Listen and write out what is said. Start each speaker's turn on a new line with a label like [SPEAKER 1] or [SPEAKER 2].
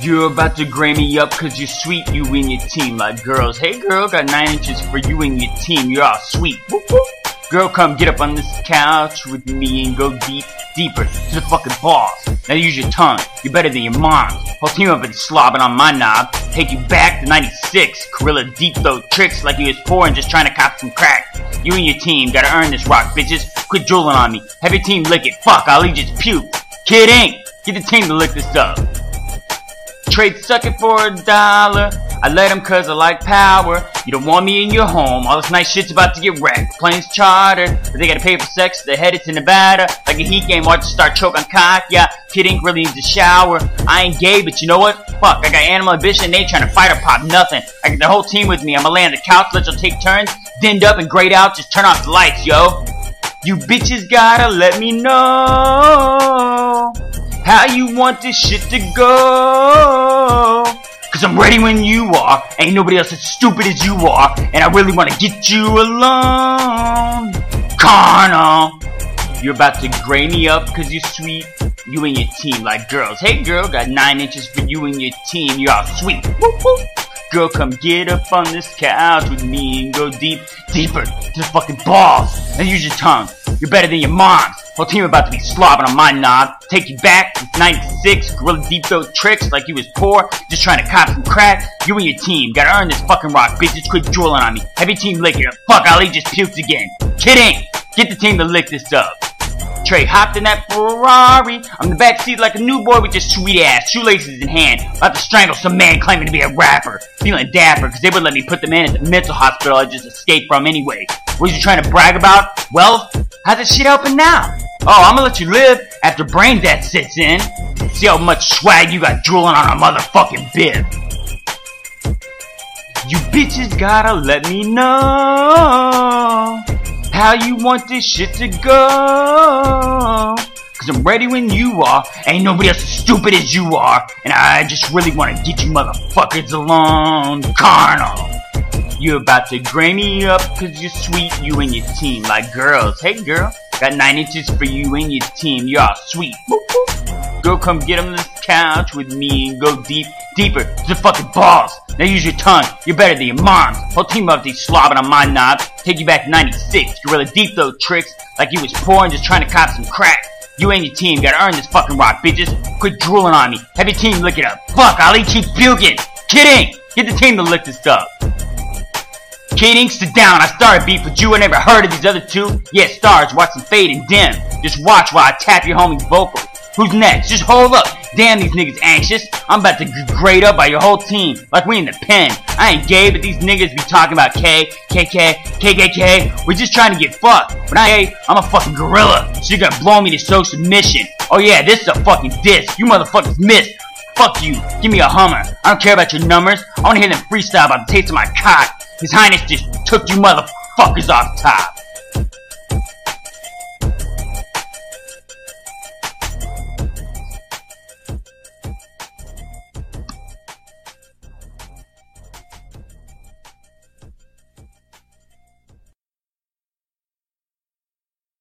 [SPEAKER 1] You're about to gray me up cause you're sweet, you and your team. Like girls, hey girl, got nine inches for you and your team. You're all sweet. Whoop, whoop. Girl, come get up on this couch with me and go deep, deeper to the fucking balls. Now use your tongue. You're better than your mom. Whole team up and slobbing on my knob. Take you back to 96. Gorilla deep throat tricks like he was poor and just trying to cop some crack. You and your team gotta earn this rock, bitches. Quit drooling on me. Have your team lick it. Fuck, I'll eat just puke. Kid Ink, get the team to lick this up. Trade suck it for a dollar. I let him cause I like power. You don't want me in your home. All this nice shit's about to get wrecked. Planes chartered, they gotta pay for sex. They're headed to Nevada. Like a heat game, watch start choking cock. Yeah, Kid Ink really needs a shower. I ain't gay, but you know what? Fuck, I got animal ambition. They trying to fight or pop nothing. I got the whole team with me. I'ma lay on the couch, let y'all take turns. Dinned up and grayed out. Just turn off the lights, yo. You bitches gotta let me know how you want this shit to go. Cause I'm ready when you are. Ain't nobody else as stupid as you are. And I really wanna get you alone. Carnal. You're about to gray me up cause you're sweet. You and your team like girls. Hey girl, got nine inches for you and your team. You're all sweet. Whoop, whoop. Girl, come get up on this couch with me and go deep, deeper to the fucking balls. Now use your tongue. You're better than your mom's. Whole team about to be slobbing on my knob. Take you back to 96. Gorilla deep throat tricks like you was poor. Just trying to cop some crack. You and your team gotta earn this fucking rock, bitches. Quit drooling on me. Have your team lick it. Fuck, I'll just puked again. Kidding. Get the team to lick this up. Trey hopped in that Ferrari. I'm the backseat like a new boy with just sweet ass, shoelaces in hand. About to strangle some man claiming to be a rapper. Feeling dapper, cause they would let me put the man at the mental hospital I just escaped from anyway. What you trying to brag about? Well, how's this shit helping now? Oh, I'm gonna let you live after brain death sits in. See how much swag you got drooling on a motherfucking bib. You bitches gotta let me know how you want this shit to go. Cause I'm ready when you are. Ain't nobody else as stupid as you are. And I just really wanna get you motherfuckers alone. Carnal. You're about to gray me up cause you're sweet, you and your team. Like girls, hey girl, got nine inches for you and your team. You're all sweet. Boop, boop. Girl, come get this couch with me and go deep, deeper to the fucking balls. Now use your tongue. You're better than your mom's. Whole team of these slobbing on my knob. Take you back to 96. Gorilla deep throat tricks like you was poor and just trying to cop some crack. You and your team gotta earn this fucking rock, bitches. Quit drooling on me. Have your team lick it up. Fuck, I'll eat you puking. Kidding. Get the team to lick this up. Kid Ink, sit down. I started beef with you. I never heard of these other two. Yeah, stars, watch them fade and dim. Just watch while I tap your homie's vocal. Who's next? Just hold up. Damn, these niggas anxious. I'm about to get grayed up by your whole team. Like we in the pen. I ain't gay, but these niggas be talking about K, KK, KKK. We're just trying to get fucked. But I ain't. I'm a fucking gorilla. So you're gonna blow me to show submission. Oh yeah, this is a fucking diss. You motherfuckers missed. Fuck you. Give me a Hummer. I don't care about your numbers. I wanna hear them freestyle about the taste of my cock. His Highness just took you motherfuckers off top.